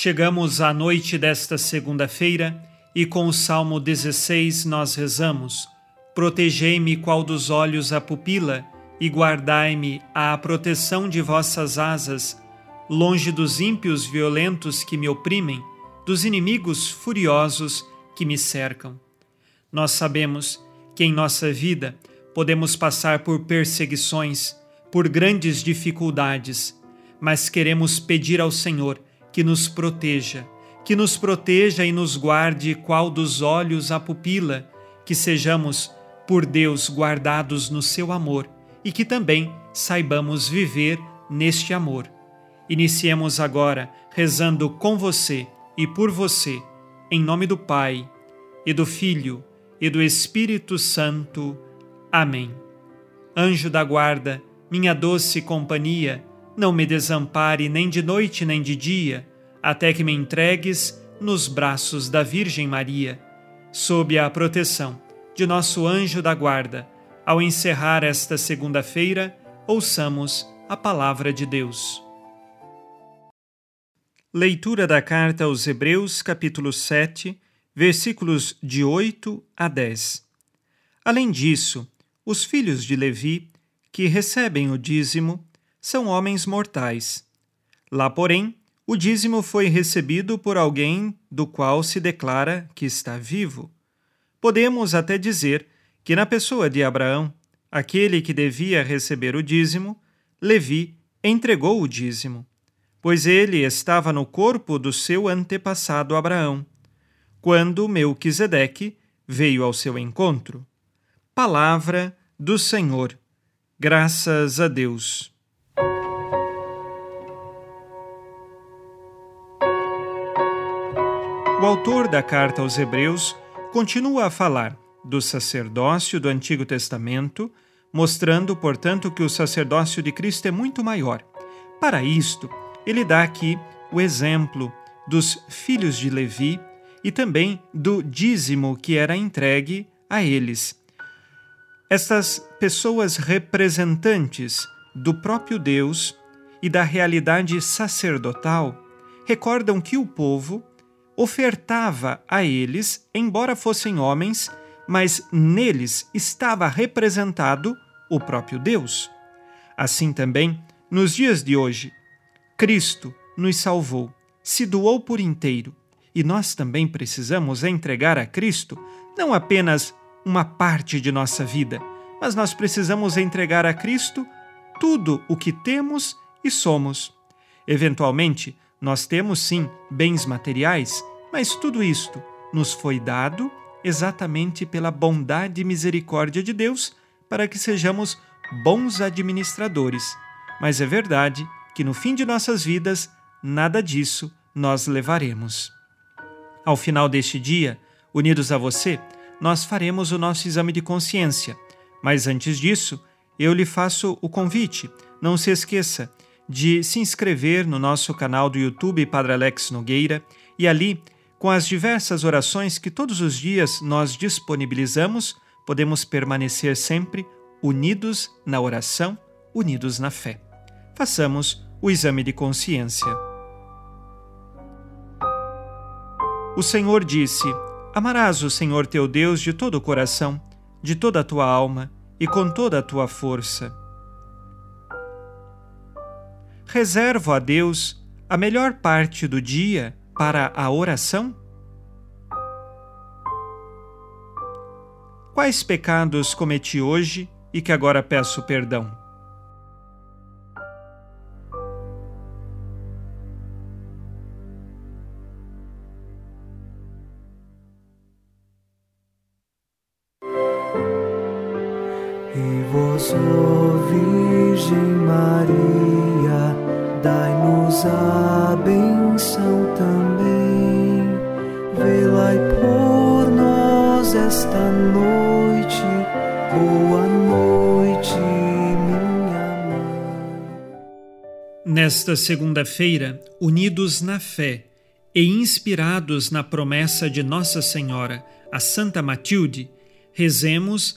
Chegamos à noite desta segunda-feira e com o Salmo 16 nós rezamos: Protegei-me qual dos olhos a pupila e guardai-me à proteção de vossas asas, longe dos ímpios violentos que me oprimem, dos inimigos furiosos que me cercam. Nós sabemos que em nossa vida podemos passar por perseguições, por grandes dificuldades, mas queremos pedir ao Senhor que nos proteja, que nos proteja e nos guarde qual dos olhos a pupila, que sejamos, por Deus, guardados no seu amor e que também saibamos viver neste amor. Iniciemos agora rezando com você e por você, em nome do Pai, e do Filho, e do Espírito Santo. Amém. Anjo da guarda, minha doce companhia, não me desampare nem de noite nem de dia, até que me entregues nos braços da Virgem Maria. Sob a proteção de nosso anjo da guarda, ao encerrar esta segunda-feira, ouçamos a palavra de Deus. Leitura da carta aos Hebreus, capítulo 7, versículos de 8 a 10. Além disso, os filhos de Levi, que recebem o dízimo, são homens mortais. Lá, porém, o dízimo foi recebido por alguém do qual se declara que está vivo. Podemos até dizer que na pessoa de Abraão, aquele que devia receber o dízimo, Levi entregou o dízimo, pois ele estava no corpo do seu antepassado Abraão, quando Melquisedeque veio ao seu encontro. Palavra do Senhor. Graças a Deus. O autor da carta aos Hebreus continua a falar do sacerdócio do Antigo Testamento, mostrando, portanto, que o sacerdócio de Cristo é muito maior. Para isto, ele dá aqui o exemplo dos filhos de Levi e também do dízimo que era entregue a eles. Estas pessoas representantes do próprio Deus e da realidade sacerdotal recordam que o povo ofertava a eles, embora fossem homens, mas neles estava representado o próprio Deus. Assim também, nos dias de hoje, Cristo nos salvou, se doou por inteiro, e nós também precisamos entregar a Cristo não apenas uma parte de nossa vida, mas nós precisamos entregar a Cristo tudo o que temos e somos. Eventualmente, nós temos sim bens materiais, mas tudo isto nos foi dado exatamente pela bondade e misericórdia de Deus para que sejamos bons administradores. Mas é verdade que no fim de nossas vidas, nada disso nós levaremos. Ao final deste dia, unidos a você, nós faremos o nosso exame de consciência. Mas antes disso, eu lhe faço o convite. Não se esqueça de se inscrever no nosso canal do YouTube Padre Alex Nogueira e ali com as diversas orações que todos os dias nós disponibilizamos, podemos permanecer sempre unidos na oração, unidos na fé. Façamos o exame de consciência. O Senhor disse: Amarás o Senhor teu Deus de todo o coração, de toda a tua alma e com toda a tua força. Reservo a Deus a melhor parte do dia para a oração? Quais pecados cometi hoje e que agora peço perdão? Virgem Maria, dai-nos a benção também. Velai por nós esta noite. Boa noite, minha mãe. Nesta segunda-feira, unidos na fé e inspirados na promessa de Nossa Senhora, a Santa Matilde, rezemos